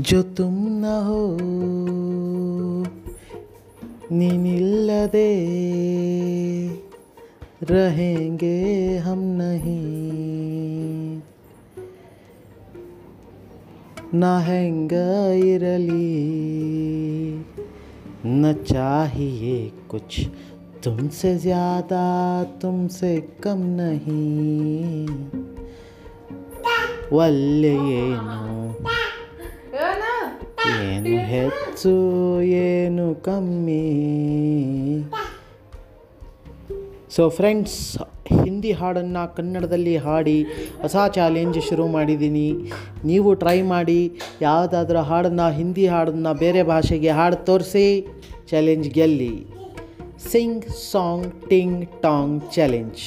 जो तुम न हो ನೀನಿಲ್ಲದೆ रहेंगे हम नहीं ना ಹೆಂಗ ಇರಲಿ न चाहिए कुछ तुमसे ज़्यादा तुमसे कम नहीं ಒಲ್ಲೆ ಏನು ಏನು ಹೆಚ್ಚು, ಏನು ಕಮ್ಮಿ? ಸೊ ಫ್ರೆಂಡ್ಸ್ ಹಿಂದಿ ಹಾಡನ್ನು ಕನ್ನಡದಲ್ಲಿ ಹಾಡಿ ಹೊಸ ಚಾಲೆಂಜ್ ಶುರು ಮಾಡಿದ್ದೀನಿ. ನೀವು ಟ್ರೈ ಮಾಡಿ, ಯಾವುದಾದ್ರೂ ಹಾಡನ್ನು, ಹಿಂದಿ ಹಾಡನ್ನು ಬೇರೆ ಭಾಷೆಗೆ ಹಾಡು ತೋರಿಸಿ challenge ಗೆಲ್ಲಿ. Sing song ting tong challenge